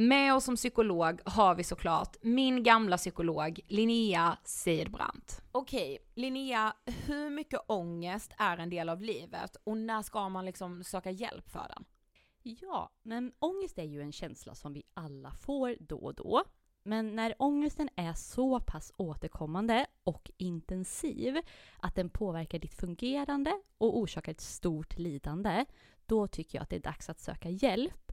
Med oss som psykolog har vi såklart min gamla psykolog Linnea Seidbrant. Okej, Linnea, hur mycket ångest är en del av livet och när ska man liksom söka hjälp för den? Ja, men ångest är ju en känsla som vi alla får då och då. Men när ångesten är så pass återkommande och intensiv att den påverkar ditt fungerande och orsakar ett stort lidande, då tycker jag att det är dags att söka hjälp.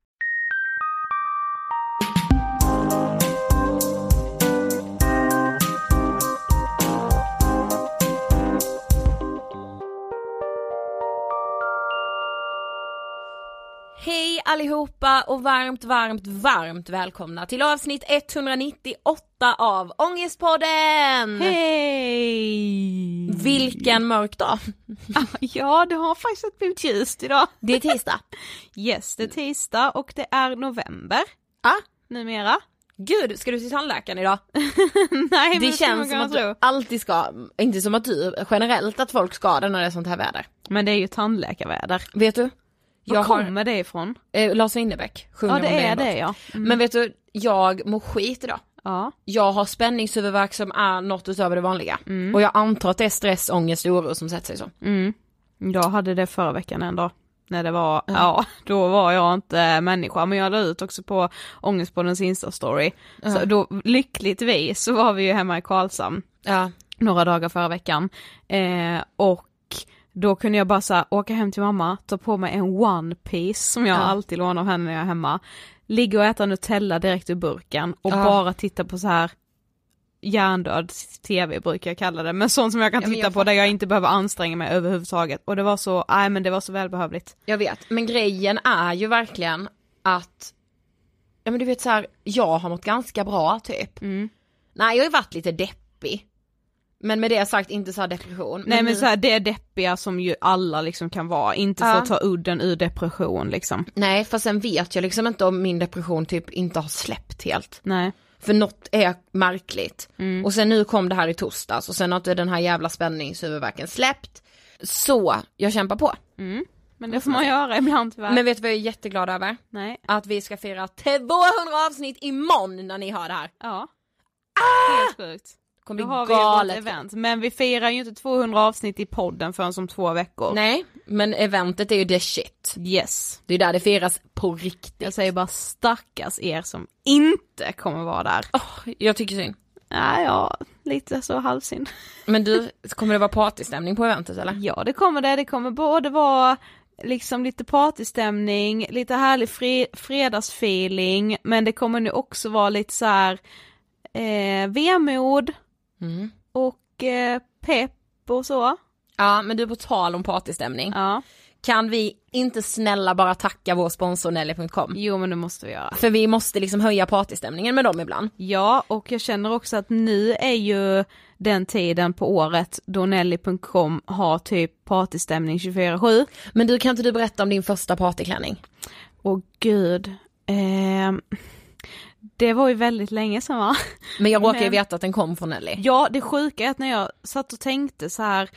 Hej allihopa och varmt, varmt, varmt välkomna till avsnitt 198 av Ångestpodden! Hej! Vilken mörk dag! Ja, det har faktiskt blivit ljust idag. Det är tisdag. Yes, det är tisdag och det är november. Ja. Numera. Gud, ska du till tandläkaren idag? Nej, men Det känns som att du alltid ska, inte som att du, generellt att folk ska det när det är sånt här väder. Men det är ju tandläkarväder. Vet du? Var Jag har, kommer det ifrån? eh, Lars Winnerbäck sjunger Ja, det är låt. det ja. Mm. Men vet du, jag mår skit idag. Ja. Jag har spänningshuvudvärk som är något utöver det vanliga. Och jag antar att det är stress, ångest och oro som sätter sig så. Mm. Jag hade det förra veckan en dag. När det var, ja, då var jag inte människa, men jag la ut också på Ångestpoddens instastory. Så då, lyckligtvis så var vi ju hemma i Karlshamn Ja. några dagar förra veckan. Eh, och då kunde jag bara så här, åka hem till mamma, ta på mig en one piece som jag Ja. alltid lånar av henne när jag är hemma. Ligga och äta Nutella direkt ur burken och Ja. bara titta på så här hjärndöd tv brukar jag kalla det, men sånt som jag kan Ja, titta jag på där jag inte behöver anstränga mig överhuvudtaget. Och det var så, nej men det var så välbehövligt. Jag vet, men grejen är ju verkligen att, ja men du vet så här, jag har mått ganska bra typ. Mm. Nej jag har ju varit lite deppig. Men med det sagt inte så depression. Nej men nu- så här, det är deppiga som ju alla liksom kan vara, inte för Ja. att ta udden ur depression liksom. Nej för sen vet jag liksom inte om min depression typ inte har släppt helt. Nej. För något är märkligt. Mm. Och sen nu kom det här i torsdags och sen har inte den här jävla spänningshuvudvärken släppt. Så, jag kämpar på. Mm. Men det får man göra ibland tyvärr. Men vet du vad jag är jätteglad över? Nej. Att vi ska fira 200 avsnitt imorgon när ni har det här. Ja. Ah! Helt sjukt. Kommer bli har vi galet. event. Men vi firar ju inte 200 avsnitt i podden förrän om två veckor. Nej, men eventet är ju the shit. Yes. Det är där det firas på riktigt. Jag säger bara stackars er som inte kommer vara där. Åh, jag tycker synd. Nej, ja, lite så halvsynd. Men du, kommer det vara partystämning på eventet eller? Ja, det kommer det. Det kommer både vara liksom lite partystämning, lite härlig fre fredagsfeeling, men det kommer nu också vara lite så här eh, vemod Mm. och eh, pepp och så. Ja, men du på tal om partystämning. Ja, Kan vi inte snälla bara tacka vår sponsor Nelly.com? jo men det måste vi göra. För vi måste liksom höja partystämningen med dem ibland. Ja, och jag känner också att nu är ju den tiden på året då Nelly.com har typ partystämning 24-7. Men du, kan inte du berätta om din första partyklänning? Åh gud. ehm, det var ju väldigt länge sedan va? Men jag råkar ju veta att den kom från Nelly. Ja, det sjuka är att när jag satt och tänkte så här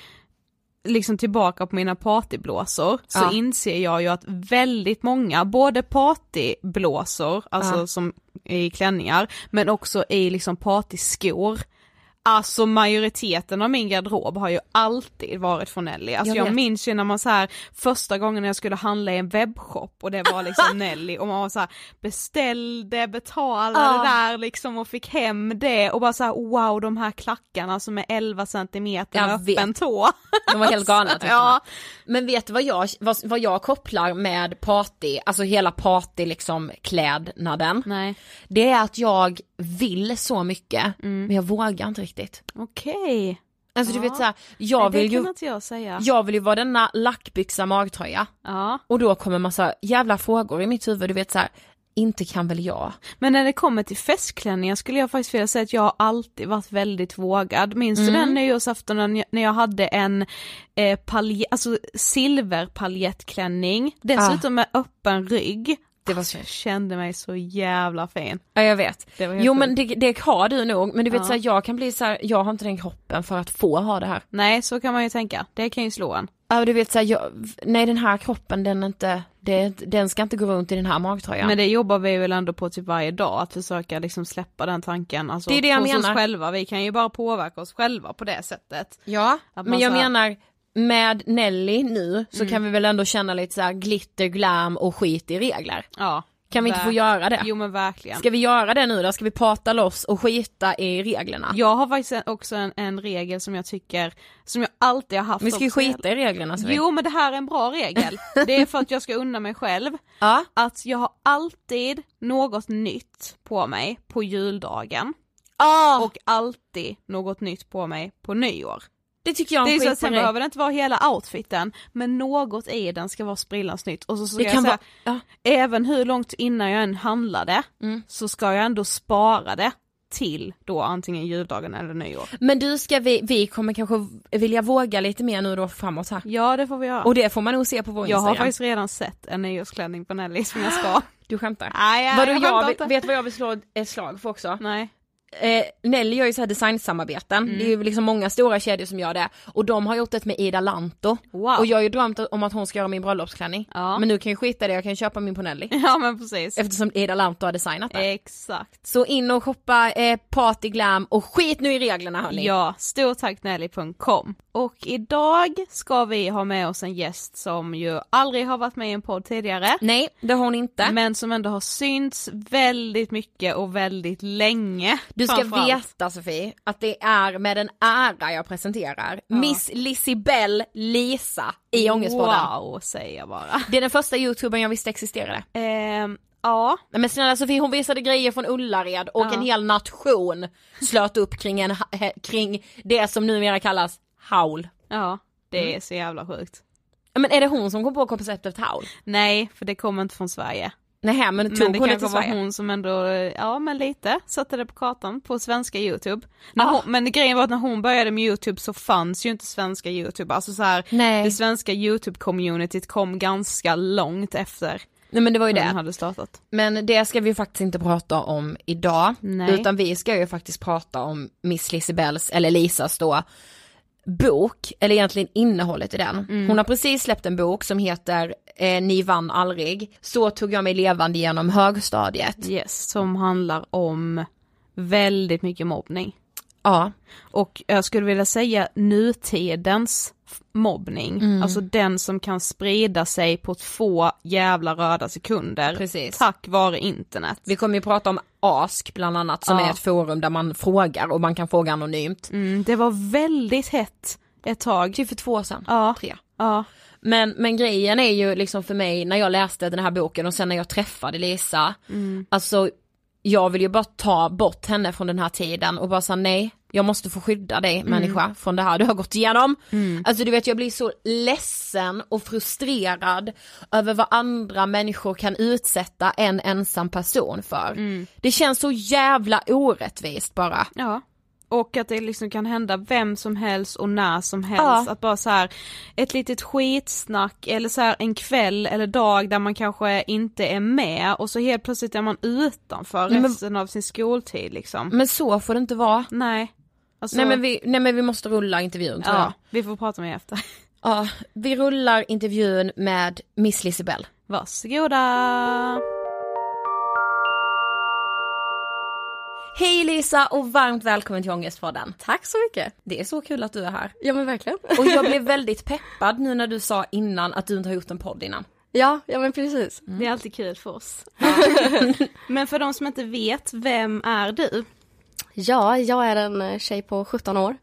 liksom tillbaka på mina partyblåsor så Ja. inser jag ju att väldigt många, både partyblåsor, alltså Ja. som i klänningar, men också i liksom partyskor. Alltså majoriteten av min garderob har ju alltid varit från Nelly. Alltså Jag jag, minns ju när man så här första gången jag skulle handla i en webbshop och det var liksom Nelly och man var så här beställde, betalade det där liksom och fick hem det och bara så här wow de här klackarna som är 11 centimeter med öppen vet. tå. De var helt galna tyckte Ja. Men vet du vad jag, vad, vad jag kopplar med party, alltså hela party liksom klädnaden? Nej, Det är att jag vill så mycket, Mm. men jag vågar inte riktigt. okej. Alltså du Ja. vet såhär, jag det vill ju, jag jag vill ju vara denna lackbyxa magtröja. Ja. Och då kommer massa jävla frågor i mitt huvud, du vet såhär, inte kan väl jag? Men när det kommer till festklänningar skulle jag faktiskt vilja säga att jag har alltid varit väldigt vågad. Minns du den nyårsaftonen när jag hade en eh, palje, alltså silverpaljettklänning, dessutom med öppen rygg. Det var så, Jag kände mig så jävla fin. ja jag vet. Jo men det, det har du nog, men du vet Ja. såhär, jag kan bli såhär, jag har inte den kroppen för att få ha det här. Nej, så kan man ju tänka. Det kan ju slå en. Ja du vet såhär, jag, nej den här kroppen den är inte, det, den ska inte gå runt i den här magtröjan. Men det jobbar vi väl ändå på typ varje dag, att försöka liksom släppa den tanken. Alltså, Det är det jag hos menar. oss själva, vi kan ju bara påverka oss själva på det sättet. Ja, men jag så här- menar med Nelly nu så Mm. kan vi väl ändå känna lite så här glitter, glam och skit i regler. Ja. Kan vi inte få göra det? Jo men verkligen. Ska vi göra det nu då? Ska vi prata loss och skita i reglerna? Jag har faktiskt också en, en regel som jag tycker, som jag alltid har haft vi ska ju skita i reglerna så. Jo men det här är en bra regel. Det är för att jag ska unna mig själv. Ja. Att jag har alltid något nytt på mig på juldagen. Ah, Och alltid något nytt på mig på nyår. Det tycker jag Det är är en att skit sen behöver det inte vara hela outfiten, men något i den ska vara sprillans nytt. Och så ska Det jag kan säga, vara, ja. även hur långt innan jag än handlade, Mm. så ska jag ändå spara det till då antingen juldagen eller nyår. Men du ska vi, vi kommer kanske vilja våga lite mer nu då framåt här. Ja det får vi göra. Och det får man nog se på vår jag har Instagram. faktiskt redan sett en nyårsklänning på Nelly som jag ska. Du skämtar? Nej, jag, Vadå jag jag, inte. vet vad jag vill slå ett slag för också? Nej. Eh, Nelly gör ju så här designsamarbeten, Mm. det är ju liksom många stora kedjor som gör det. Och de har gjort ett med Ida Lanto. Wow. Och jag har ju drömt om att hon ska göra min bröllopsklänning. Ja. Men nu kan jag skita i det, jag kan köpa min på Nelly. Ja men precis. Eftersom Ida Lanto har designat det. Exakt. Så in och shoppa eh, party glam och skit nu i reglerna hörni. Ja, stort tack Nelly.com. Och idag ska vi ha med oss en gäst som ju aldrig har varit med i en podd tidigare. Nej, det har hon inte. Men som ändå har synts väldigt mycket och väldigt länge. du ska veta Sofie, att det är med en ära jag presenterar Miss Lisibell Lisa i Ångestpodden. Wow, säger jag bara. Det är den första youtubern jag visste existerade. Ehm, ja, men snälla Sofie hon visade grejer från Ullared och Ja. en hel nation slöt upp kring, en, kring det som numera kallas howl. ja, det Mm. är så jävla sjukt. Men är det hon som kom på konceptet howl? Nej, för det kommer inte från Sverige. Nej men Men tog det hon det kanske var hon som ändå, ja men lite, satte det på kartan på svenska youtube. Ah. hon, men grejen var att när hon började med youtube så fanns ju inte svenska youtube, alltså så här, Nej. det svenska youtube-communityt kom ganska långt efter Nej men det var ju det. hade startat. Men det ska vi ju faktiskt inte prata om idag. Nej. Utan vi ska ju faktiskt prata om Miss Lisibells, eller Lisas då, bok, eller egentligen innehållet i den. Mm. Hon har precis släppt en bok som heter eh, Ni vann aldrig. Så tog jag mig levande genom högstadiet. Yes, som handlar om väldigt mycket mobbning. Ja. Och jag skulle vilja säga nutidens mobbning, Mm. alltså den som kan sprida sig på två jävla röda sekunder. Precis. Tack vare internet. Vi kommer ju prata om Ask bland annat som Ja. är ett forum där man frågar och man kan fråga anonymt. Mm, det var väldigt hett ett tag. Typ för två år sedan. Ja, Tre. ja. Men, men grejen är ju liksom för mig när jag läste den här boken och sen när jag träffade Lisa, Mm. alltså jag vill ju bara ta bort henne från den här tiden och bara säga nej, jag måste få skydda dig människa från det här du har gått igenom. Alltså du vet jag blir så ledsen och frustrerad över vad andra människor kan utsätta en ensam person för. Det känns så jävla orättvist bara. Ja. Och att det liksom kan hända vem som helst och när som helst. Ja. Att bara så här ett litet skitsnack eller så här en kväll eller dag där man kanske inte är med och så helt plötsligt är man utanför men- resten av sin skoltid liksom. Men så får det inte vara. Nej. Alltså, Nej men, vi, nej men vi måste rulla intervjun tror jag. ja, vi får prata med efter. Ja, vi rullar intervjun med Miss Lisibell. Varsågoda! Hej Lisa och varmt välkommen till Ångestpodden. Tack så mycket. Det är så kul att du är här. Ja men verkligen. Och jag blev väldigt peppad nu när du sa innan att du inte har gjort en podd innan. Ja, ja men precis. Det är alltid kul för oss. Men för de som inte vet, vem är du? Ja, jag är en eh, tjej på 17 år.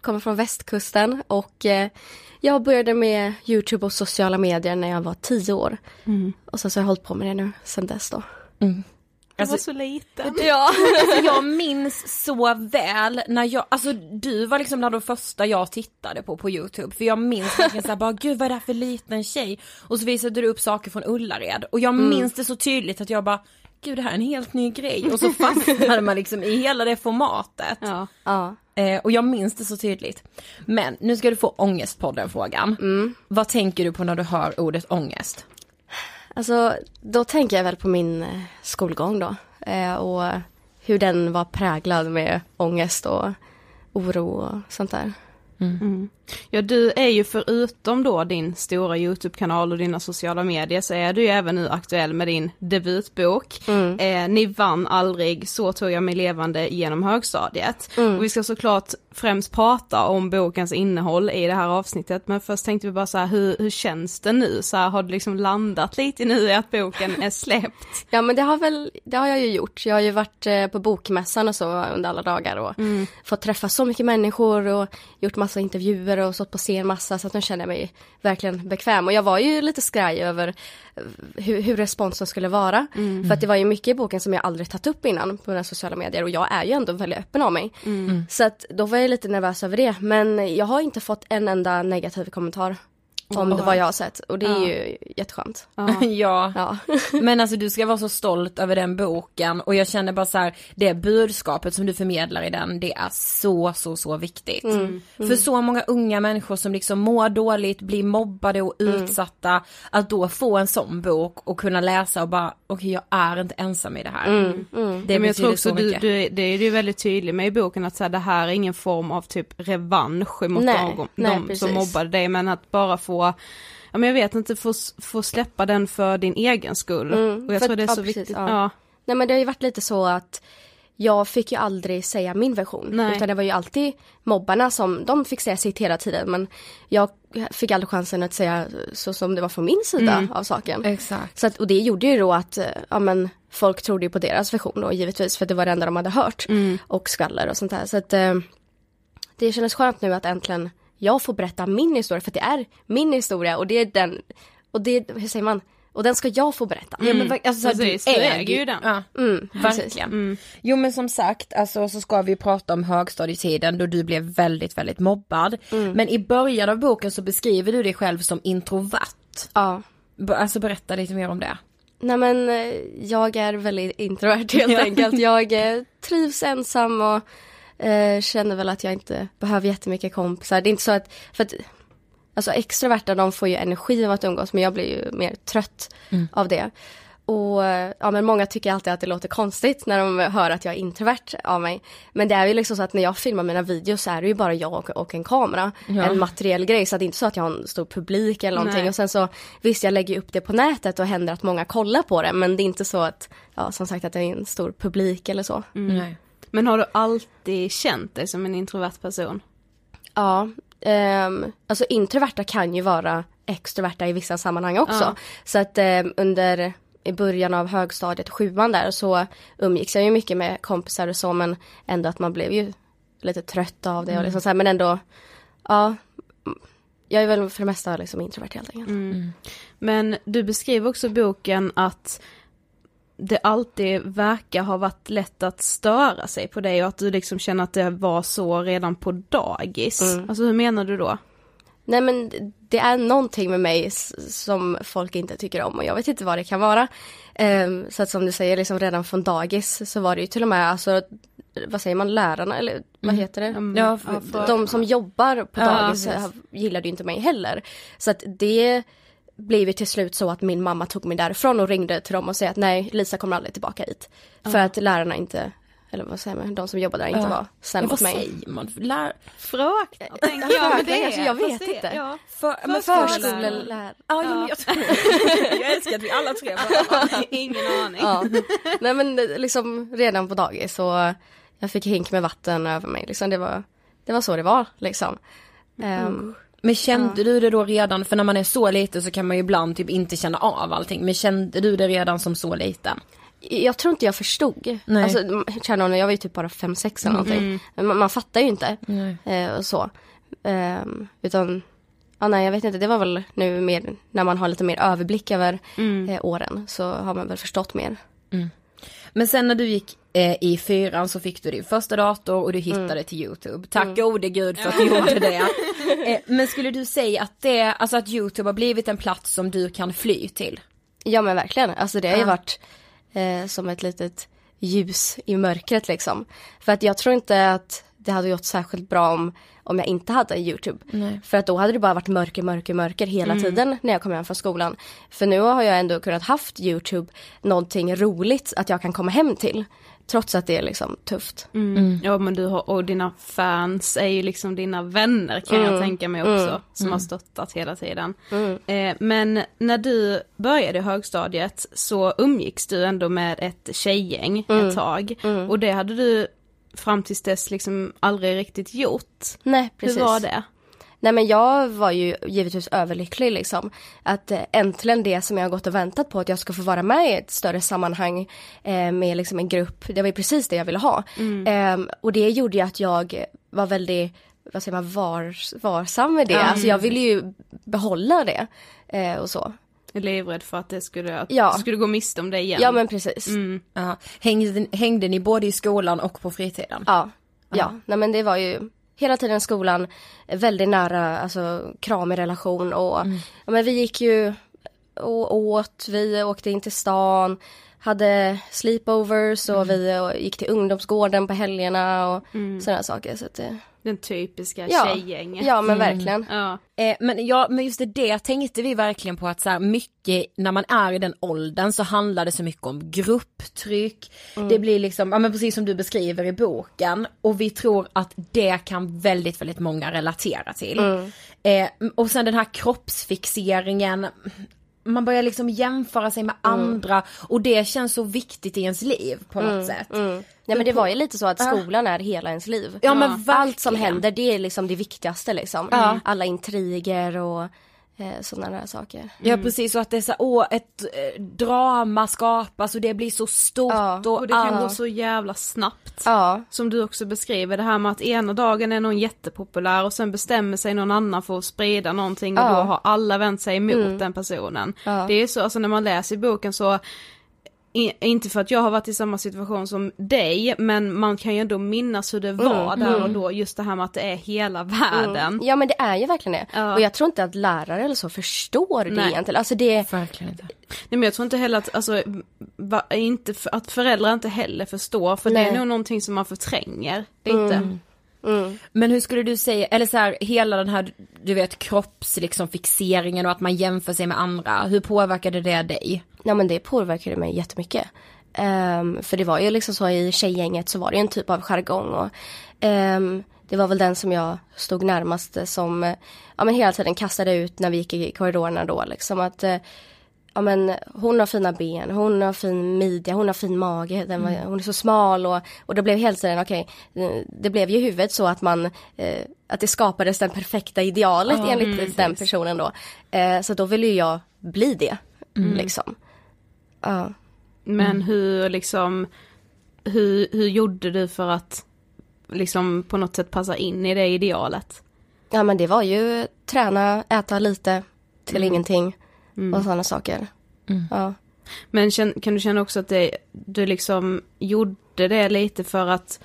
Kommer från västkusten och eh, jag började med Youtube och sociala medier när jag var 10 år. Och sen så har jag hållit på med det nu sen dess då. Du Alltså- var så liten. Ja. Alltså jag minns så väl när jag, alltså du var liksom bland de första jag tittade på på youtube för jag minns verkligen såhär bara gud vad är det här för liten tjej? Och så visade du upp saker från Ullared och jag minns det så tydligt att jag bara gud det här är en helt ny grej och så fastnade man liksom i hela det formatet. Ja. ja. Eh, och jag minns det så tydligt. Men nu ska du få ångestpodden frågan. Vad tänker du på när du hör ordet ångest? Alltså, då tänker jag väl på min eh, skolgång då. Eh, och hur den var präglad med ångest och oro och sånt där. Ja du är ju förutom då din stora YouTube-kanal och dina sociala medier så är du ju även nu aktuell med din debutbok. Eh, Ni vann aldrig, så tog jag mig levande genom högstadiet. Och vi ska såklart främst prata om bokens innehåll i det här avsnittet men först tänkte vi bara så här, hur, hur känns det nu? Så här, har du liksom landat lite nu i att boken är släppt? Ja men det har väl, det har jag ju gjort. Jag har ju varit eh, på bokmässan och så under alla dagar och fått träffa så mycket människor och gjort massa intervjuer och stått på scen massa så att nu känner jag mig verkligen bekväm. Och jag var ju lite skraj över eh, hur, hur responsen skulle vara. För att det var ju mycket i boken som jag aldrig tagit upp innan på mina sociala medier och jag är ju ändå väldigt öppen av mig. Så att då var jag lite nervös över det. Men jag har inte fått en enda negativ kommentar om det vad jag har sett och det är ju jätteskönt. ja. Ja. Men alltså du ska vara så stolt över den boken och jag känner bara så här, det budskapet som du förmedlar i den, det är så, så, så viktigt. För så många unga människor som liksom mår dåligt, blir mobbade och utsatta, att då få en sån bok och kunna läsa och bara, okej jag är inte ensam i det här. Det Men jag betyder tror också så du, mycket. du, det är du väldigt tydlig med i boken att så här, det här är ingen form av typ revansch mot Nej, de, nej, de som mobbade dig men att bara få Ja men jag vet inte, få, få släppa den för din egen skull. Mm, och jag för tror det är så ja, precis, viktigt. ja. Ja. Nej men det har ju varit lite så att jag fick ju aldrig säga min version. Nej. Utan det var ju alltid mobbarna som, de fick säga sitt hela tiden. Men jag fick aldrig chansen att säga så som det var från min sida Mm. av saken. Exakt. Så att, och det gjorde ju då att, eh, ja men folk trodde ju på deras version då givetvis. För det var det enda de hade hört. Mm. Och skvaller och sånt där. Så att eh, det kändes skönt nu att äntligen jag får berätta min historia. För det är min historia och det är den, och det, hur säger man? Och den ska jag få berätta. Ja, men, va- alltså, Precis, du äger äger ju den. Ja. Mm. Verkligen. Jo men som sagt, alltså så ska vi prata om högstadietiden då du blev väldigt, väldigt mobbad. Men i början av boken så beskriver du dig själv som introvert. Ja. Alltså berätta lite mer om det. Nej men eh, jag är väldigt introvert helt enkelt. Jag eh, trivs ensam och eh, känner väl att jag inte behöver jättemycket kompisar. Det är inte så att, för att alltså extroverta de får ju energi av att umgås men jag blir ju mer trött av det. Och ja men många tycker alltid att det låter konstigt när de hör att jag är introvert av mig. Men det är ju liksom så att när jag filmar mina videos så är det ju bara jag och, och en kamera. En materiell grej så det är inte så att jag har en stor publik eller någonting. Nej. Och sen så visst jag lägger upp det på nätet och händer att många kollar på det men det är inte så att, ja som sagt att det är en stor publik eller så. Nej. Men har du alltid känt dig som en introvert person? Ja, ehm, alltså introverta kan ju vara extroverta i vissa sammanhang också. Ja. Så att ehm, under i början av högstadiet, sjuan där, så umgicks jag ju mycket med kompisar och så men ändå att man blev ju lite trött av det och liksom så här, men ändå, ja. Jag är väl för det mesta liksom introvert helt enkelt. Mm. Men du beskriver också i boken att det alltid verkar ha varit lätt att störa sig på dig och att du liksom känner att det var så redan på dagis. Mm. Alltså hur menar du då? Nej men det är någonting med mig som folk inte tycker om och jag vet inte vad det kan vara. Ehm, så att som du säger, liksom redan från dagis så var det ju till och med, alltså, vad säger man, lärarna eller vad heter det? Mm, Ja, ja, för- De som jobbar på Ja, dagis eh, gillade ju inte mig heller. Så att det blev ju till slut så att min mamma tog mig därifrån och ringde till dem och sa att nej, Lisa kommer aldrig tillbaka hit. För att lärarna inte, eller vad säger man, de som jobbar där inte Ja. var Ja, snälla vad mot mig. säger man? Lär... Fröknar tänker Ja, jag med fröknar, det. alltså, jag vet Fast det- inte. Ja. För, men. Förskolelärare. Ja, ja. men jag, jag älskar att vi alla tre var Ingen aning. Ja. Nej men eh, liksom redan på dagis så jag fick hink med vatten över mig liksom. Det var, det var så det var liksom. Ehm, Men kände du det då redan, för när man är så liten så kan man ju ibland typ inte känna av allting, men kände du det redan som så liten? jag tror inte jag förstod. Nej. Alltså kära nån, jag var ju typ bara fem sex eller någonting. Men man, man fattar ju inte. Eh, och så. Ehm, utan, ja nej jag vet inte, det var väl nu mer när man har lite mer överblick över eh, åren så har man väl förstått mer. Men sen när du gick eh, i fyran så fick du din första dator och du hittade till YouTube. Tack gode gud för att du gjorde det. Eh, men skulle du säga att det, alltså att YouTube har blivit en plats som du kan fly till? Ja men verkligen, alltså det har ju varit eh, som ett litet ljus i mörkret liksom. För att jag tror inte att det hade gått särskilt bra om, om jag inte hade Youtube. Nej. För att då hade det bara varit mörker, mörker, mörker hela tiden när jag kom hem från skolan. För nu har jag ändå kunnat haft Youtube någonting roligt att jag kan komma hem till. Trots att det är liksom tufft. Mm. Ja men du har, och dina fans är ju liksom dina vänner kan jag Mm. tänka mig också. Mm. Som har stöttat hela tiden. Mm. Eh, men när du började i högstadiet så umgicks du ändå med ett tjejgäng Mm. ett tag. Mm. Och det hade du fram tills dess liksom aldrig riktigt gjort. Nej precis. Hur var det? Nej men jag var ju givetvis överlycklig liksom. Att eh, äntligen det som jag har gått och väntat på att jag ska få vara med i ett större sammanhang eh, med liksom en grupp. Det var ju precis det jag ville ha. Eh, och det gjorde ju att jag var väldigt, vad säger man, var, varsam med det. Ja. Alltså jag ville ju behålla det. Eh, och så. Livrädd för att det skulle, att Ja. du skulle gå miste om det igen. Ja men precis. Mm. Ja. Hängde, hängde ni både i skolan och på fritiden? Ja. Ja. Ja, nej men det var ju hela tiden skolan, väldigt nära, alltså kramig relation och ja, men vi gick ju och åt, vi åkte in till stan, hade sleepovers och vi gick till ungdomsgården på helgerna och sådana saker. Så att det, Den typiska Ja. tjejgänget. ja men verkligen. Ja. Eh, men ja, men just det, det tänkte vi verkligen på att så här, mycket när man är i den åldern så handlar det så mycket om grupptryck. Det blir liksom, ja men precis som du beskriver i boken och vi tror att det kan väldigt, väldigt många relatera till. Eh, och sen den här kroppsfixeringen, man börjar liksom jämföra sig med andra och det känns så viktigt i ens liv på något sätt. Mm. Ja men det var ju lite så att skolan är hela ens liv. Ja, men Allt som händer det är liksom det viktigaste liksom. Alla intriger och eh, sådana där saker. Ja precis och att det är så, åh ett eh, drama skapas och det blir så stort Ja, och, Och det kan ah. gå så jävla snabbt. Ja, Som du också beskriver, det här med att ena dagen är någon jättepopulär och sen bestämmer sig någon annan för att sprida någonting och Ja. då har alla vänt sig emot Mm. den personen. Ja. Det är så, alltså när man läser i boken så i, inte för att jag har varit i samma situation som dig, men man kan ju ändå minnas hur det var Mm, där mm. och då, just det här med att det är hela världen. Mm. Ja men det är ju verkligen det. Ja. Och jag tror inte att lärare eller så förstår det Nej. egentligen. Alltså det, Verkligen inte. Nej men jag tror inte heller att, alltså, va, inte, för, att föräldrar inte heller förstår, för det Nej. är nog någonting som man förtränger lite. Mm. Mm. Men hur skulle du säga, eller så här, hela den här, du vet kropps liksom fixeringen och att man jämför sig med andra, hur påverkade det dig? Ja men det påverkade mig jättemycket. Ehm, för det var ju liksom så i tjejgänget så var det ju en typ av jargong och ehm, det var väl den som jag stod närmast som ja men hela tiden kastade ut när vi gick i korridorerna då liksom att eh, ja men hon har fina ben, hon har fin midja, hon har fin mage, den var, hon är så smal och, och då blev helt tiden, okej, okay, det blev ju huvudet så att man, eh, att det skapades det perfekta idealet Ja, enligt mm, den personen då. Eh, så då ville ju jag bli det, liksom. Ja. Men hur liksom, hur, hur gjorde du för att liksom på något sätt passa in i det idealet? ja men det var ju träna, äta lite till ingenting och sådana saker. Ja. Men kan du känna också att det, du liksom gjorde det lite för att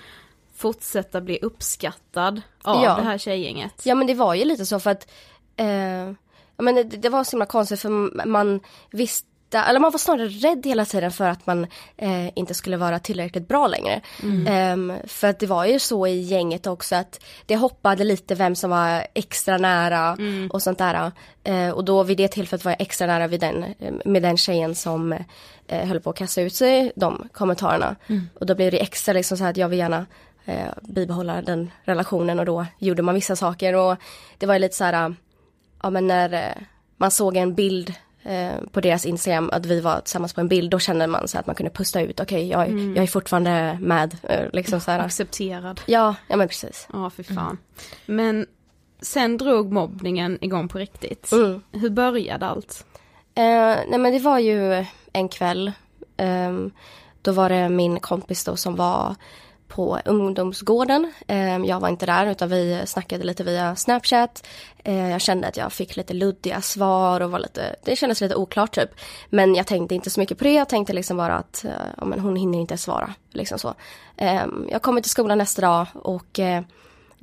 fortsätta bli uppskattad av Ja. det här tjejgänget? Ja men det var ju lite så för att eh, men det, det var så himla konstigt för man visste eller man var snarare rädd hela tiden för att man eh, inte skulle vara tillräckligt bra längre. Ehm, för att det var ju så i gänget också att det hoppade lite vem som var extra nära och sånt där. Eh, och då vid det tillfället var jag extra nära vid den, med den tjejen som eh, höll på att kasta ut sig de kommentarerna. Och då blev det extra liksom så här att jag vill gärna eh, bibehålla den relationen och då gjorde man vissa saker och det var ju lite så här, ja men när eh, man såg en bild på deras Instagram att vi var tillsammans på en bild då kände man så att man kunde pusta ut, okej jag, är- jag är fortfarande med, eh, liksom så här. Accepterad. Ja, ja men precis. Ja, för fan. Men sen drog mobbningen igång på riktigt. Mm. Hur började allt? Eh, nej men det var ju en kväll. ehm, då var det min kompis då som var på ungdomsgården. Ehm, jag var inte där utan vi snackade lite via Snapchat. Ehm, jag kände att jag fick lite luddiga svar och var lite, det kändes lite oklart typ. Men jag tänkte inte så mycket på det. Jag tänkte liksom bara att eh, ja, men hon hinner inte svara. Liksom så. Ehm, jag kommer till skolan nästa dag och eh,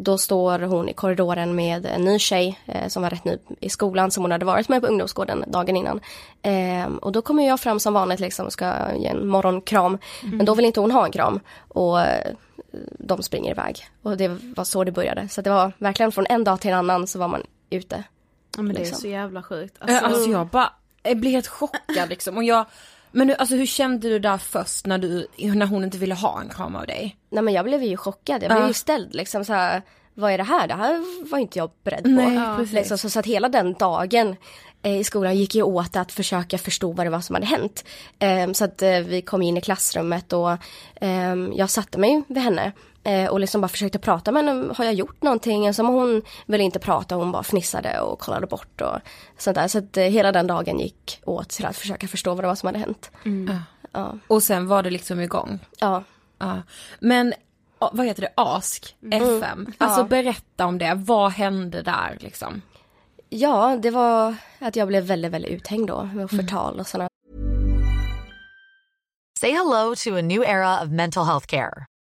då står hon i korridoren med en ny tjej eh, som var rätt ny i skolan som hon hade varit med på ungdomsgården dagen innan. Ehm, och då kommer jag fram som vanligt liksom och ska ge en morgonkram. Men då vill inte hon ha en kram. Och eh, de springer iväg. Och det var så det började. Så det var verkligen från en dag till en annan så var man ute. Ja, men det är Liksom. så jävla sjukt. Alltså, Alltså, alltså jag bara, jag blir helt chockad liksom och jag, men nu, alltså hur kände du där först när du, när hon inte ville ha en kram av dig? Nej men jag blev ju chockad. Jag blev Ja. ju ställd liksom så här. Vad är det här? Det här var inte jag beredd på. Nej, Ja. Liksom, så, så att hela den dagen eh, i skolan gick ju åt att försöka förstå vad det var som hade hänt. Ehm, så att eh, vi kom in i klassrummet och ehm, jag satte mig vid henne och liksom bara försökte prata med henne. Har jag gjort någonting? Som hon ville inte prata, hon bara fnissade och kollade bort och sånt där. Så att eh, hela den dagen gick åt till att försöka förstå vad det var som hade hänt. Ja. Och sen var det liksom igång. ja. Ja. Men vad heter det, ASK, FM, alltså Ja. berätta om det, vad hände där liksom? Ja, det var att jag blev väldigt, väldigt uthängd då med förtal och sådana Say hello to a new era of mental health care.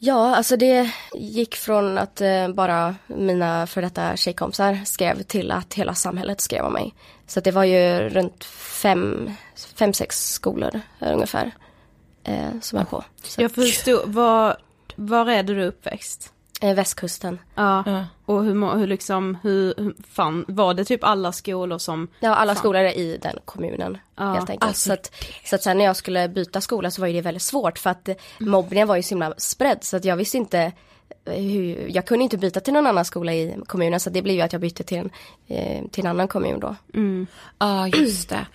ja, alltså det gick från att eh, bara mina för detta tjejkompisar skrev till att hela samhället skrev om mig. Så det var ju runt fem, fem sex skolor ungefär eh, som höll på. Så, jag förstod, var, var är du uppväxt? Eh, västkusten. Ja, Ja. och hur, hur liksom, hur, hur fan, var det typ alla skolor som, Ja, alla Fan. skolor är i den kommunen Ja, helt enkelt. alltså så, att, så att sen när jag skulle byta skola så var ju det väldigt svårt för att eh, mobbningen var ju så himla spridd så att jag visste inte eh, hur, jag kunde inte byta till någon annan skola i kommunen så det blev ju att jag bytte till en, eh, till en annan kommun då. Ja, just det.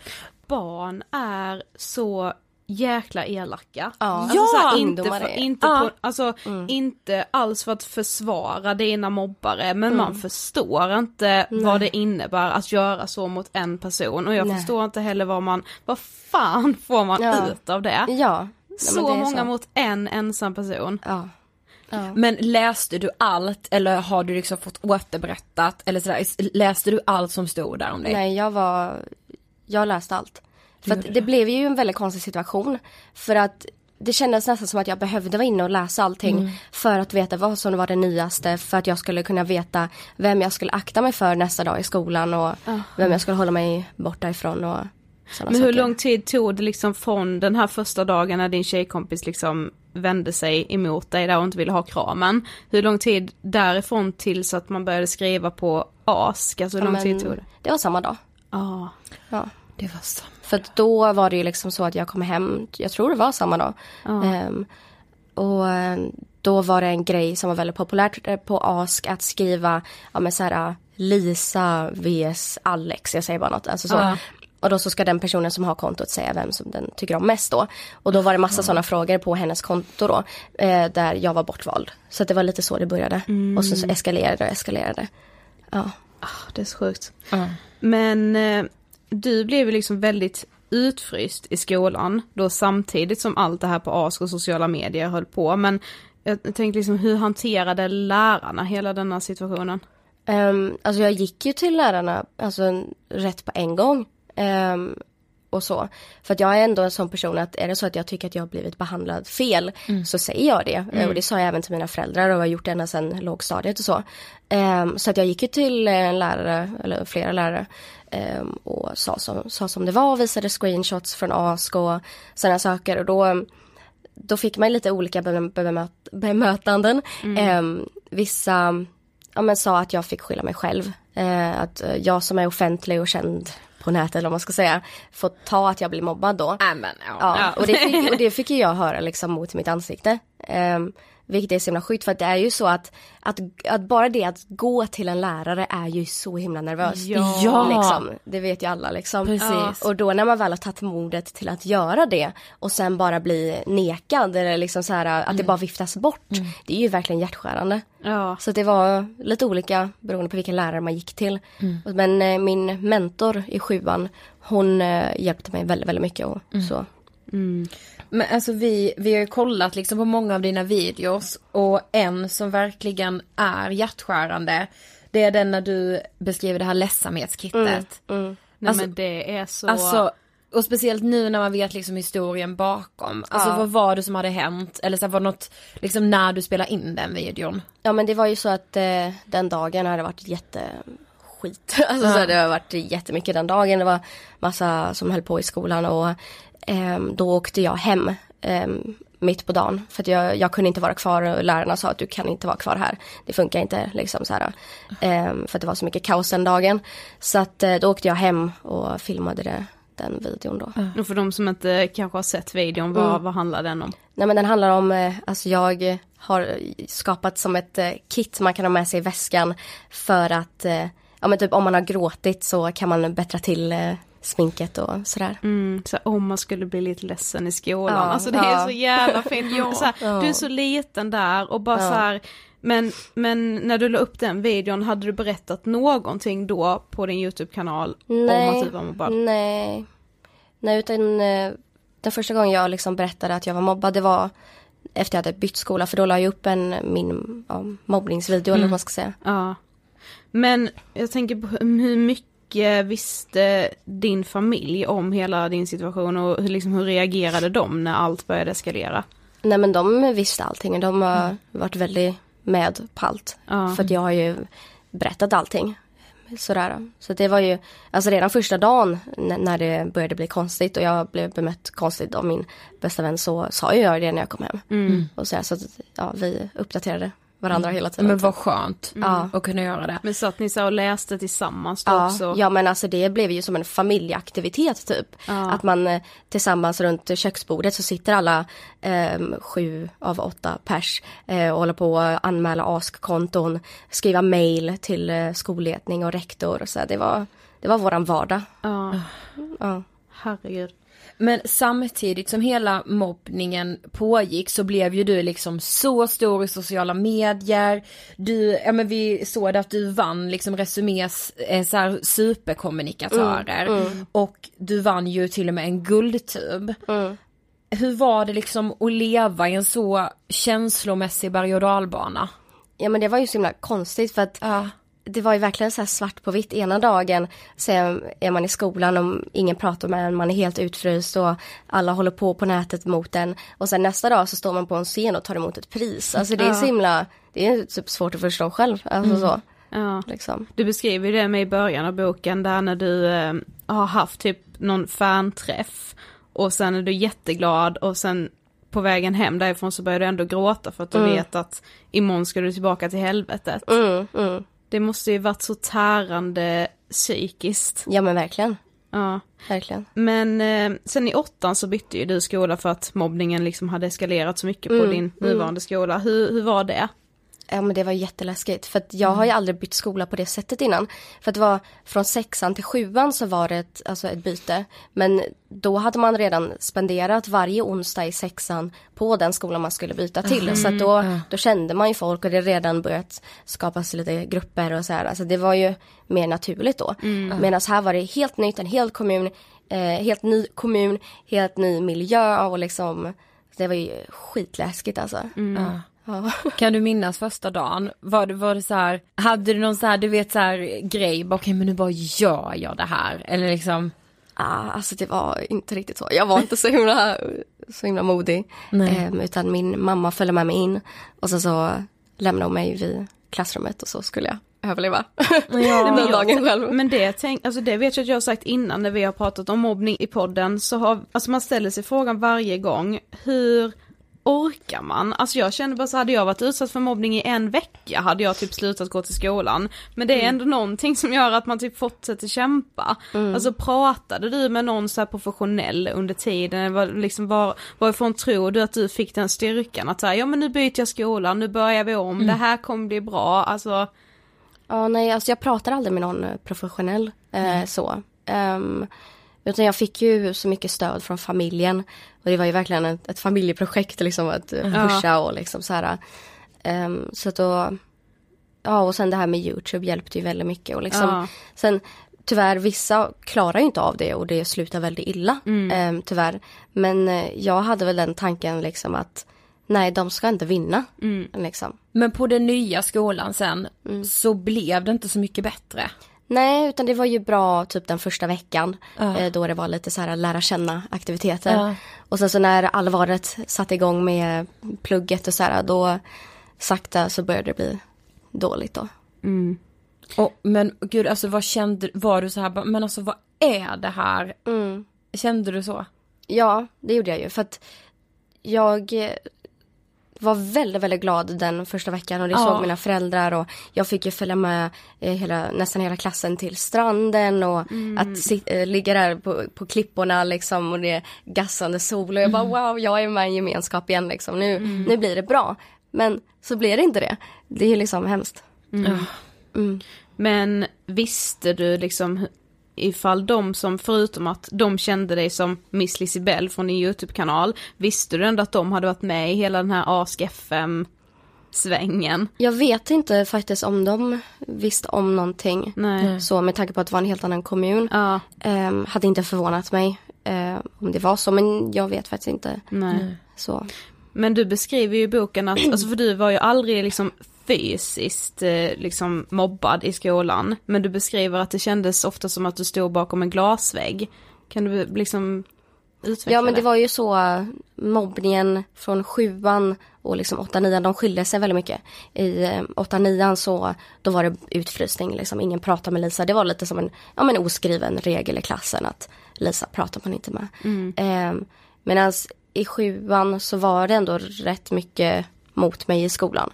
barn är så jäkla elaka. Ja, alltså, Ja, så här, inte, för, inte, Ja. på, alltså, inte alls för att försvara dina mobbare men man förstår inte vad det innebär att göra så mot en person och jag Nej. förstår inte heller vad man, vad fan får man Ja. ut av det? Ja, Så det många så. mot en ensam person. Ja. ja. Men läste du allt eller har du liksom fått återberättat eller sådär, läste du allt som stod där om dig? Nej, jag var, jag läste allt. För att det blev ju en väldigt konstig situation. För att det kändes nästan som att jag behövde vara inne och läsa allting för att veta vad som var det nyaste, för att jag skulle kunna veta vem jag skulle akta mig för nästa dag i skolan och vem jag skulle hålla mig borta ifrån och Men hur saker. lång tid tog det liksom från den här första dagen när din tjejkompis liksom vände sig emot dig där och inte ville ha kramen. Hur lång tid därifrån tills att man började skriva på ask? Alltså hur Ja, lång men tid tog det? Det var samma dag. Ja. Ja. Det var så. För att då var det ju liksom så att jag kom hem, jag tror det var samma dag. Ehm, och eh, då var det en grej som var väldigt populärt eh, på Ask att skriva, ja men så här, eh, Lisa vs Alex, jag säger bara något. Alltså så. Ja. Och då så ska den personen som har kontot säga vem som den tycker om mest då. Och då var det massa sådana frågor på hennes konto då, eh, där jag var bortvald. Så det var lite så det började. Och sen så eskalerade det och eskalerade. Ja. Ah, det är så sjukt. Men eh, du blev ju liksom väldigt utfryst i skolan då samtidigt som allt det här på ASK och sociala medier höll på. Men jag tänkte liksom hur hanterade lärarna hela denna situationen? Um, alltså jag gick ju till lärarna alltså, rätt på en gång. Um, och så. För att jag är ändå en sån person att är det så att jag tycker att jag har blivit behandlad fel så säger jag det. Eh, Och det sa jag även till mina föräldrar och har gjort det ända sedan lågstadiet och så. Ehm, så att jag gick ju till en lärare, eller flera lärare ehm, och sa som, sa som det var och visade screenshots från ASK och sådana saker. Och då då fick man lite olika bemö- bemöt- bemötanden. Ehm, vissa ja, men sa att jag fick skylla mig själv. Eh, att eh, jag som är offentlig och känd på nätet eller vad man ska säga, får ta att jag blir mobbad då. Äh, men, ja. Ja, och, det fick, och det fick jag höra liksom mot mitt ansikte. Um, vilket är så himla sjukt för att det är ju så att, att, att bara det att gå till en lärare är ju så himla nervöst. Ja. Liksom, det vet ju alla liksom. Precis. Och då när man väl har tagit modet till att göra det och sen bara bli nekad eller liksom så här att det bara viftas bort. Det är ju verkligen hjärtskärande. Ja. Så det var lite olika beroende på vilken lärare man gick till. Men eh, min mentor i sjuan, hon eh, hjälpte mig väldigt, väldigt mycket och så. Men alltså vi, vi har ju kollat liksom på många av dina videos och en som verkligen är hjärtskärande det är den när du beskriver det här ledsamhetskittet. Mm. Nej Alltså- men det är så... Alltså, och speciellt nu när man vet liksom historien bakom. Alltså Ja. vad var det som hade hänt? Eller så var det något, liksom när du spelade in den videon? Ja men det var ju så att eh, den dagen hade varit jätteskit. Alltså så det har varit jättemycket den dagen. Det var massa som höll på i skolan och ehm, då åkte jag hem ehm, mitt på dagen. För att jag, jag kunde inte vara kvar och lärarna sa att du kan inte vara kvar här. Det funkar inte liksom så här. Ehm, för att det var så mycket kaos den dagen. Så att eh, då åkte jag hem och filmade det, den videon då. Och för de som inte kanske har sett videon, vad, vad handlar den om? Nej men den handlar om, eh, alltså jag har skapat som ett eh, kit man kan ha med sig i väskan för att, eh, ja men typ om man har gråtit så kan man bättra till eh, sminket och sådär. Mm, så om man skulle bli lite ledsen i skolan. Ja, alltså det är ja. så jävla fint. så här, Du är så liten där och bara Ja. så här, men, men när du la upp den videon, hade du berättat någonting då på din YouTube-kanal om att du var mobbad? nej. Nej utan eh, den första gången jag liksom berättade att jag var mobbad det var efter jag hade bytt skola för då la jag upp en min ja, mobbningsvideo eller vad man ska säga. Ja. Men jag tänker på hur mycket visste din familj om hela din situation och hur, liksom, hur reagerade de när allt började eskalera? Nej men de visste allting. De har varit väldigt med på allt. Ja. För att jag har ju berättat allting. Sådär. Så det var ju, alltså redan första dagen när det började bli konstigt och jag blev bemött konstigt av min bästa vän så sa jag det när jag kom hem. Mm. Och så, här, så att, ja, vi uppdaterade varandra hela tiden. Men vad skönt Ja. att kunna göra det. Men så att ni så och läste tillsammans då Ja, också? ja men alltså det blev ju som en familjeaktivitet typ. Ja. Att man eh, tillsammans runt köksbordet så sitter alla eh, sju av åtta pers eh, och håller på att anmäla ASK-konton, skriva mail till eh, skolledning och rektor och så. Det var, det var våran vardag. Ja, Ja. herregud. Men samtidigt som hela mobbningen pågick så blev ju du liksom så stor i sociala medier. Du, ja men vi såg det att du vann liksom Resumés eh, så här superkommunikatörer. Och du vann ju till och med en guldtub. Mm. hur var det liksom att leva i en så känslomässig berg och dalbana? Ja men det var ju så himla konstigt för att Ja. Det var ju verkligen så svart på vitt. Ena dagen så är man i skolan och ingen pratar med en, man är helt utfryst och alla håller på på nätet mot en. Och sen nästa dag så står man på en scen och tar emot ett pris. Alltså det är så himla, det är typ svårt att förstå själv. Alltså så, Ja. liksom. Du beskriver det med i början av boken där när du eh, har haft typ någon fanträff och sen är du jätteglad och sen på vägen hem därifrån så börjar du ändå gråta för att du vet att imorgon ska du tillbaka till helvetet. Mm, mm. Det måste ju varit så tärande psykiskt. Ja men verkligen, Ja. verkligen. Men eh, sen i åttan så bytte ju du skola för att mobbningen liksom hade eskalerat så mycket på Mm, din nuvarande skola. Hur, hur var det? Ja men det var jätteläskigt för att jag har ju aldrig bytt skola på det sättet innan. För att det var från sexan till sjuan så var det ett, alltså ett byte. Men då hade man redan spenderat varje onsdag i sexan på den skolan man skulle byta till. Så att då, då kände man ju folk och det redan börjat skapas lite grupper och så här. Alltså det var ju mer naturligt då. Medan här var det helt nytt, en hel kommun, eh, helt ny kommun, helt ny miljö och liksom det var ju skitläskigt alltså. Ja. Ja. Kan du minnas första dagen? Var det, var det så här, hade du någon så här, du vet så här grej, okej men nu bara gör jag det här, eller liksom? Ah, alltså det var inte riktigt så. Jag var inte så himla, så himla modig. Nej. Ehm, utan min mamma följde med mig in och sen så lämnade hon mig vid klassrummet och så skulle jag överleva. men den dagen själv. Men det, tänk, alltså det vet jag att jag har sagt innan när vi har pratat om mobbning i podden så har, alltså man ställer sig frågan varje gång, hur orkar man? Alltså jag känner bara så hade jag varit utsatt för mobbning i en vecka hade jag typ slutat gå till skolan. Men det är ändå någonting som gör att man typ fortsätter kämpa. Alltså pratade du med någon så professionell under tiden? Var, liksom var, varifrån tror du att du fick den styrkan att säga ja men nu byter jag skolan, nu börjar vi om, det här kommer bli bra, alltså Ja, nej, alltså jag pratar aldrig med någon professionell eh, så. Ehm, utan jag fick ju så mycket stöd från familjen. Och det var ju verkligen ett, ett familjeprojekt liksom att pusha och liksom så här. Ehm, så att då, ja och sen det här med Youtube hjälpte ju väldigt mycket och liksom. Ja. Sen tyvärr vissa klarar ju inte av det och det slutar väldigt illa. ehm, tyvärr. Men eh, jag hade väl den tanken liksom att nej de ska inte vinna. Liksom. Men på den nya skolan sen, så blev det inte så mycket bättre. Nej, utan det var ju bra typ den första veckan. Eh, då det var lite så här lära känna aktiviteter. Ja. Och sen så när allvaret satte igång med plugget och så här, då sakta så började det bli dåligt då. Och, men gud, alltså vad kände, var du så här, men alltså vad är det här? Mm. Kände du så? Ja, det gjorde jag ju för att jag var väldigt, väldigt glad den första veckan och det Ja. såg mina föräldrar och jag fick ju följa med eh, hela, nästan hela klassen till stranden och att sit, eh, ligga där på, på klipporna liksom och det är gassande sol och jag bara wow, jag är med i en gemenskap igen liksom. Nu, nu blir det bra. Men så blir det inte det. Det är liksom hemskt. Mm. Men visste du liksom ifall de som, förutom att de kände dig som Miss Lisibell från din YouTube-kanal, visste du ändå att de hade varit med i hela den här Ask FM-svängen? Jag vet inte faktiskt om de visste om någonting. Nej. Så med tanke på att det var en helt annan kommun. Ja, Ehm, hade inte förvånat mig eh, om det var så, men jag vet faktiskt inte. nej. Så. Men du beskriver ju i boken att, alltså för du var ju aldrig liksom fysiskt eh, liksom mobbad i skolan. Men du beskriver att det kändes ofta som att du stod bakom en glasvägg. Kan du liksom utveckla Ja men det var ju så, eh, mobbningen från sjuan och liksom åtta, nian, de skilde sig väldigt mycket. I eh, åtta, nian så, då var det utfrysning liksom, ingen pratade med Lisa. Det var lite som en, ja men oskriven regel i klassen att Lisa pratar man inte med. Mm. Medan i sjuan så var det ändå rätt mycket mot mig i skolan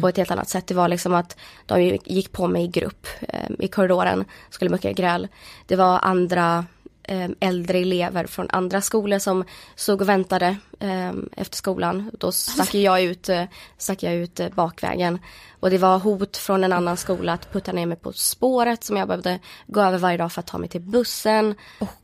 på ett helt annat sätt. Det var liksom att de gick på mig i grupp eh, i korridoren, skulle mycket gräl. Det var andra eh, äldre elever från andra skolor som såg och väntade eh, efter skolan. Då stack jag ut, eh, stack jag ut eh, bakvägen. Och det var hot från en annan skola att putta ner mig på spåret som jag behövde gå över varje dag för att ta mig till bussen.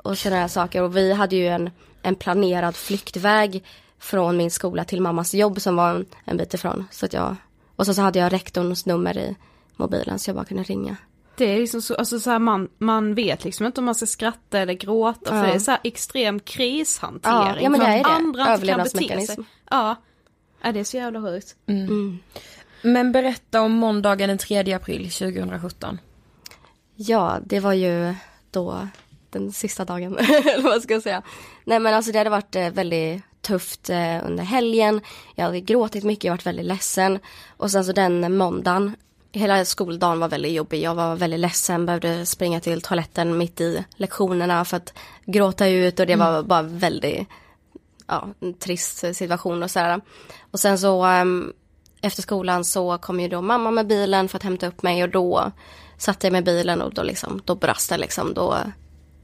Och sådana här saker. Och vi hade ju en, en planerad flyktväg från min skola till mammas jobb som var en, en bit ifrån. Så att jag, och så, så hade jag rektorns nummer i mobilen så jag bara kunde ringa. Det är liksom så, alltså så här, man, man vet liksom inte om man ska skratta eller gråta för Ja. det är så här extrem krishantering. Ja, men för det är det. andra Överlevnadsmekanism. sig. Ja. ja, det är så jävla sjukt. Mm. Men berätta om måndagen den 3 april 2017. Ja, det var ju då den sista dagen, eller vad ska jag säga. Nej men alltså det hade varit eh, väldigt tufft eh, under helgen. Jag hade gråtit mycket, jag varit väldigt ledsen. Och sen så den måndagen, hela skoldagen var väldigt jobbig. Jag var väldigt ledsen, behövde springa till toaletten mitt i lektionerna för att gråta ut och det var bara väldigt ja, trist situation och sådär. Och sen så ehm, efter skolan så kom ju då mamma med bilen för att hämta upp mig och då satte jag mig i bilen och då liksom, då brast det liksom. Då,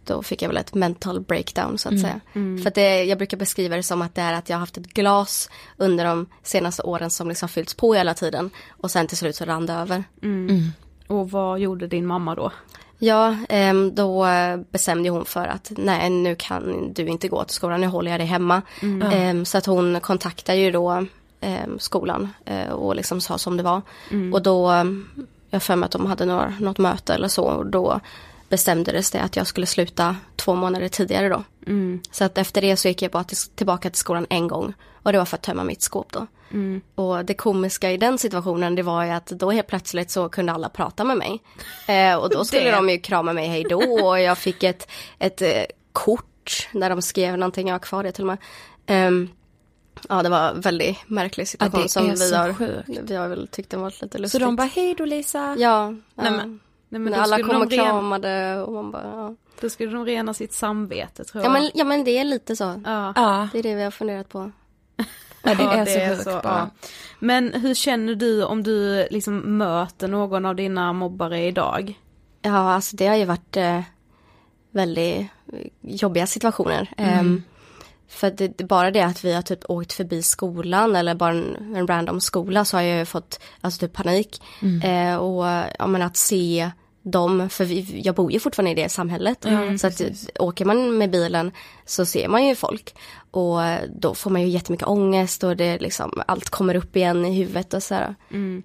då fick jag väl ett mental breakdown så att säga. För att det, jag brukar beskriva det som att det är att jag har haft ett glas under de senaste åren som liksom fyllts på hela tiden. Och sen till slut så rann det över. Och vad gjorde din mamma då? Ja, ehm, då bestämde hon för att nej nu kan du inte gå till skolan, nu håller jag dig hemma. Ehm, så att hon kontaktade ju då ehm, skolan eh, och liksom sa som det var. Och då, jag för mig att de hade några, något möte eller så och då bestämdes det att jag skulle sluta två månader tidigare då. Så att efter det så gick jag bara till, tillbaka till skolan en gång och det var för att tömma mitt skåp då. Och det komiska i den situationen det var ju att då helt plötsligt så kunde alla prata med mig. Eh, och då skulle de ju krama mig hej då och jag fick ett, ett eh, kort där de skrev någonting, jag har kvar det till och med. Ehm, ja det var en väldigt märklig situation det som vi så har, sjukt. vi har väl tyckt det var lite Så lustigt. de bara, hej då Lisa. Ja, Nej, ja. men- Nej, men När alla skulle kom och de rena, kramade och man bara ja. Då skulle de rena sitt samvete tror Ja jag. men, ja men det är lite så. ja. Ja, Det är det vi har funderat på. ja det Ja, är så sjukt bara. ja. Men hur känner du om du liksom möter någon av dina mobbare idag? Ja, alltså det har ju varit eh, väldigt jobbiga situationer. Ehm, för det, det- bara det att vi har typ åkt förbi skolan eller bara en, en random skola så har jag ju fått alltså typ panik. Eh, och ja, men att se dem, för vi, jag bor ju fortfarande i det samhället. så att åker man med bilen så ser man ju folk. Och då får man ju jättemycket ångest och det liksom, allt kommer upp igen i huvudet och så här.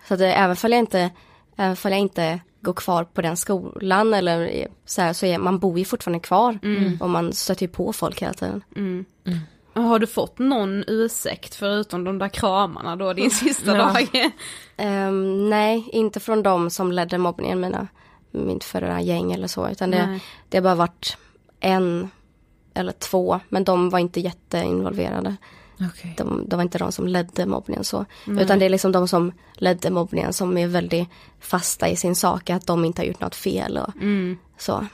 Så att det, även fall jag inte, även fall jag inte går kvar på den skolan eller så här, så är man bor ju fortfarande kvar. Och man stöter ju på folk hela tiden. Har du fått någon ursäkt förutom de där kramarna då din sista dag? Ehm, nej, inte från de som ledde mobbningen, mina, mitt förra gäng eller så. Utan det, Nej. det har bara varit en eller två, men de var inte jätteinvolverade. Okej. De, de var inte de som ledde mobbningen så. Utan det är liksom de som ledde mobbningen som är väldigt fasta i sin sak, att de inte har gjort något fel och så.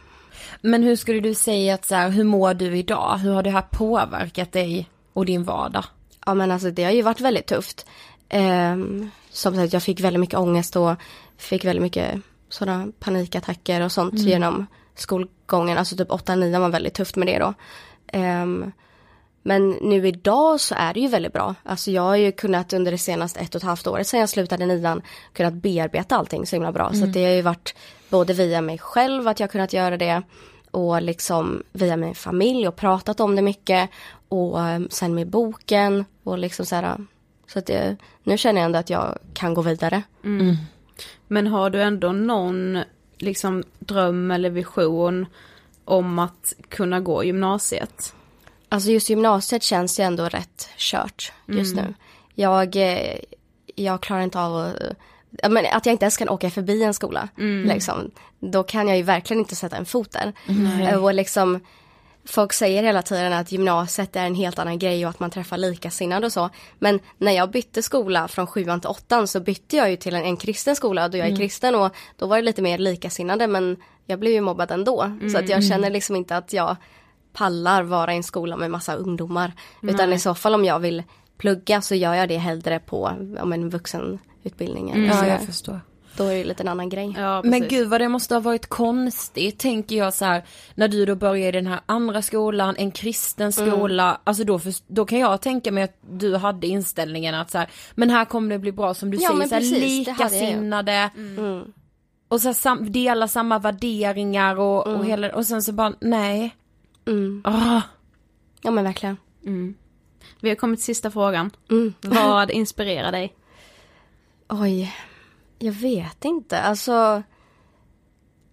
Men hur skulle du säga att så här, hur mår du idag? Hur har det här påverkat dig och din vardag? Ja men alltså det har ju varit väldigt tufft. Ehm, som sagt jag fick väldigt mycket ångest och fick väldigt mycket sådana panikattacker och sånt genom skolgången. Alltså typ 8-9 var väldigt tufft med det då. Ehm, men nu idag så är det ju väldigt bra. Alltså jag har ju kunnat under det senaste ett och ett halvt året sedan jag slutade nian kunnat bearbeta allting så himla bra. Så att det har ju varit både via mig själv att jag kunnat göra det och liksom via min familj och pratat om det mycket och eh, sen med boken och liksom så här. Så att det, nu känner jag ändå att jag kan gå vidare. Men har du ändå någon liksom dröm eller vision om att kunna gå gymnasiet? Alltså just gymnasiet känns ju ändå rätt kört just nu. Jag, eh, jag klarar inte av att, men att jag inte ens kan åka förbi en skola. Liksom. Då kan jag ju verkligen inte sätta en fot där. Eh, Och liksom, folk säger hela tiden att gymnasiet är en helt annan grej och att man träffar likasinnade och så. Men när jag bytte skola från sjuan till åttan så bytte jag ju till en, en kristen skola då jag är kristen och då var det lite mer likasinnade men jag blev ju mobbad ändå. Så att jag känner liksom inte att jag pallar vara i en skola med massa ungdomar. Utan i så fall om jag vill plugga så gör jag det hellre på om en vuxenutbildning. eller Ja, jag förstår. Då är det lite en annan grej. Ja, Men gud vad det måste ha varit konstigt, tänker jag så här, när du då börjar i den här andra skolan, en kristen skola, alltså då, för, då kan jag tänka mig att du hade inställningen att så här, men här kommer det bli bra som du Ja, säger, så här, precis, ju. likasinnade, Mm. och så här, sam, dela samma värderingar och, och hela, och sen så bara, nej. Mm. Ah. Ja men verkligen. Vi har kommit till sista frågan. Mm. Vad inspirerar dig? Oj, jag vet inte. Alltså,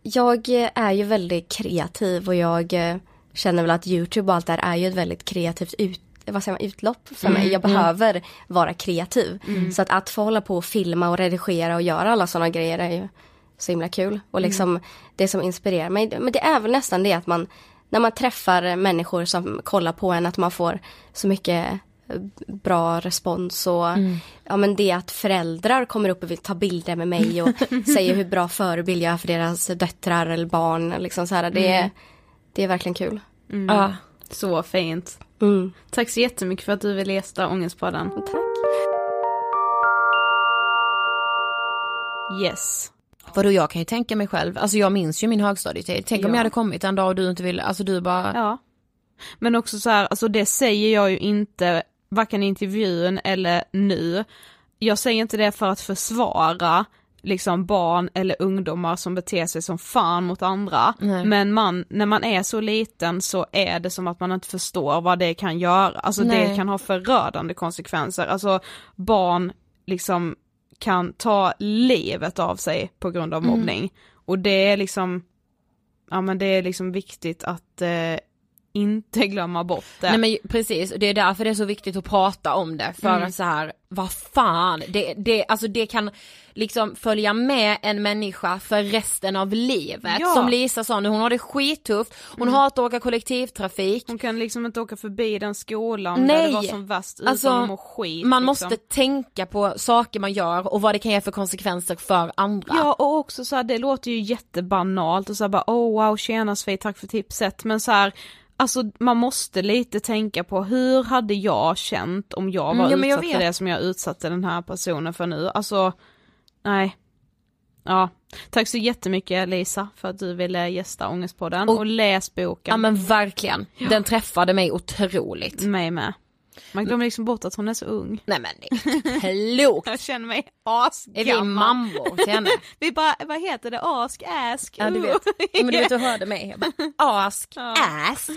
jag är ju väldigt kreativ och jag eh, känner väl att Youtube och allt det här är ju ett väldigt kreativt ut, vad säger man, utlopp för mig. Jag behöver vara kreativ. Så att, att få hålla på och filma och redigera och göra alla sådana grejer är ju så himla kul. Och liksom det som inspirerar mig, men det är väl nästan det att man när man träffar människor som kollar på en att man får så mycket eh, bra respons och ja men det att föräldrar kommer upp och vill ta bilder med mig och säger hur bra förebild jag är för deras döttrar eller barn liksom så här, det, är, det är verkligen kul. Ja. Så fint. Mm. Tack så jättemycket för att du ville gästa Ångestpodden. Tack. Yes. Vadå jag kan ju tänka mig själv, alltså jag minns ju min högstadietid, tänk om Ja. jag hade kommit en dag och du inte ville, alltså du bara, Ja. Men också så här, alltså det säger jag ju inte varken i intervjun eller nu. Jag säger inte det för att försvara liksom barn eller ungdomar som beter sig som fan mot andra. Nej. Men man, när man är så liten så är det som att man inte förstår vad det kan göra. Alltså det Nej. kan ha förödande konsekvenser. Alltså barn liksom kan ta livet av sig på grund av mobbning. Och det är liksom, ja men det är liksom viktigt att eh, inte glömma bort det. nej men precis, det är därför det är så viktigt att prata om det, för Mm. att så här, vad fan, det, det, alltså det kan liksom följa med en människa för resten av livet. Ja. Som Lisa sa nu, hon har det skittufft, hon hatar att åka kollektivtrafik, Hon kan liksom inte åka förbi den skolan där Nej. det var som värst utan Alltså, att må skit. man liksom. måste tänka på saker man gör och vad det kan ge för konsekvenser för andra. Ja och också så här, det låter ju jättebanalt och så här bara oh wow tjena Sofie tack för tipset men så här Alltså man måste lite tänka på hur hade jag känt om jag var Mm, ja, utsatt för det som jag utsatte den här personen för nu, alltså nej. Ja, tack så jättemycket Lisa för att du ville gästa Ångestpodden och, Och- läs boken. Ja men verkligen, den träffade mig otroligt. Mig med. Man glömmer liksom bort att hon är så ung. Nej men det är klokt. Jag känner mig Är vi asgammal. mammor till henne? Vi bara, vad heter det, ask, ask? Ja du vet, men du vet du hörde mig, jag bara ask, ask.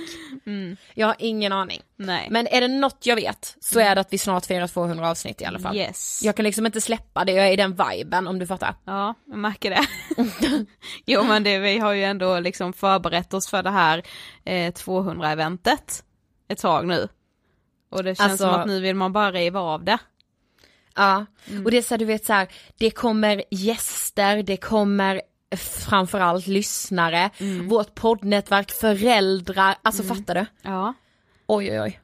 Jag har ingen aning. Nej. Men är det något jag vet så är det att vi snart firar 200 avsnitt i alla fall. Yes. Jag kan liksom inte släppa det, jag är i den viben om du fattar. Ja, jag märker det. jo men det, vi har ju ändå liksom förberett oss för det här eh, 200-eventet ett tag nu. Och det känns Alltså- som att nu vill man bara riva av det. Ja, och det är så här, du vet så här, det kommer gäster, det kommer framförallt lyssnare, vårt poddnätverk, föräldrar, alltså fattar du? Ja. Oj oj oj.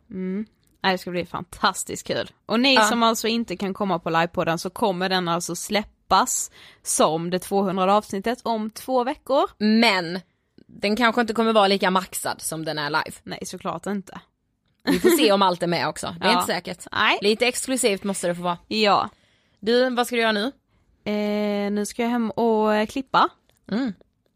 Nej, det ska bli fantastiskt kul. Och ni Ja. som alltså inte kan komma på livepodden så kommer den alltså släppas som det 200 avsnittet om två veckor. Men den kanske inte kommer vara lika maxad som den är live. Nej, såklart inte. Vi får se om allt är med också, det är Ja. inte säkert. Nej. Lite exklusivt måste det få vara. Ja. Du, vad ska du göra nu? Eh, nu ska jag hem och eh, klippa. Mm.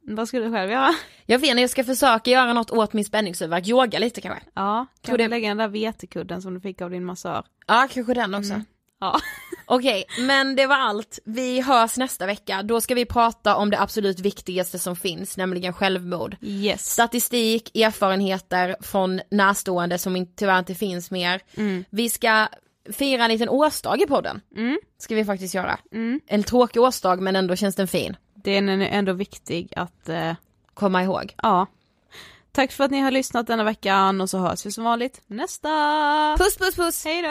Vad ska du själv göra? Jag vet inte, jag ska försöka göra något åt min spänningshuvudvärk, yoga lite kanske. Ja, Tror kan det- du lägga den där vetekudden som du fick av din massör? Ja, kanske den också. Ja. Okej, men det var allt. Vi hörs nästa vecka. Då ska vi prata om det absolut viktigaste som finns, nämligen självmord. Yes. Statistik, erfarenheter från närstående som tyvärr inte finns mer. Vi ska fira en liten årsdag i podden. Mm. Ska vi faktiskt göra. Mm. En tråkig årsdag men ändå känns den fin. Den är ändå viktig att, eh, Komma ihåg. ja. Tack för att ni har lyssnat denna veckan och så hörs vi som vanligt nästa! Puss puss puss! Hej då!